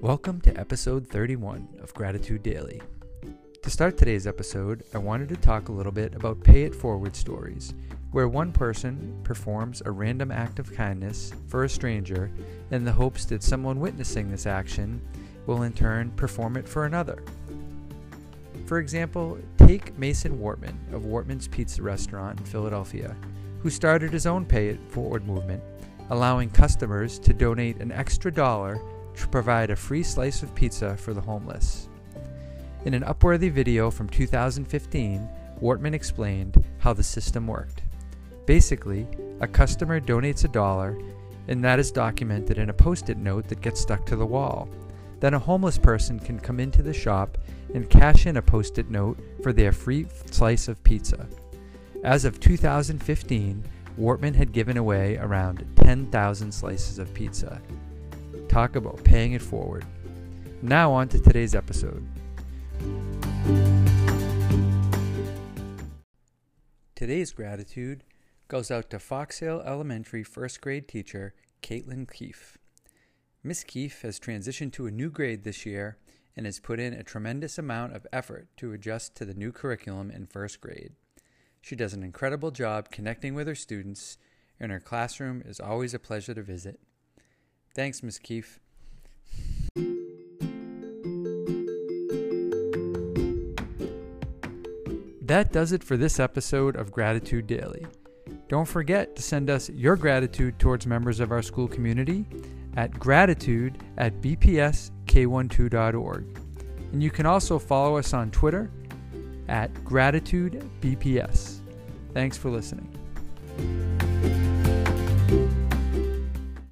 Welcome to episode 31 of Gratitude Daily. To start today's episode, I wanted to talk a little bit about Pay It Forward stories, where one person performs a random act of kindness for a stranger in the hopes that someone witnessing this action will in turn perform it for another. For example, take Mason Wartman of Wartman's Pizza Restaurant in Philadelphia, who started his own Pay It Forward movement, allowing customers to donate an extra dollar to provide a free slice of pizza for the homeless. In an Upworthy video from 2015, Wartman explained how the system worked. Basically, a customer donates a dollar, and that is documented in a post it note that gets stuck to the wall. Then a homeless person can come into the shop and cash in a post it note for their free slice of pizza. As of 2015, Wartman had given away around 10,000 slices of pizza. Talk about paying it forward. Now, on to today's episode. Today's gratitude goes out to Foxhill Elementary first grade teacher Caitlin Keefe. Miss Keefe has transitioned to a new grade this year and has put in a tremendous amount of effort to adjust to the new curriculum in first grade. She does an incredible job connecting with her students, and her classroom is always a pleasure to visit. Thanks, Miss Keefe. That does it for this episode of Gratitude Daily. Don't forget to send us your gratitude towards members of our school community at gratitude at bpsk12.org. And you can also follow us on Twitter at gratitudebps. Thanks for listening.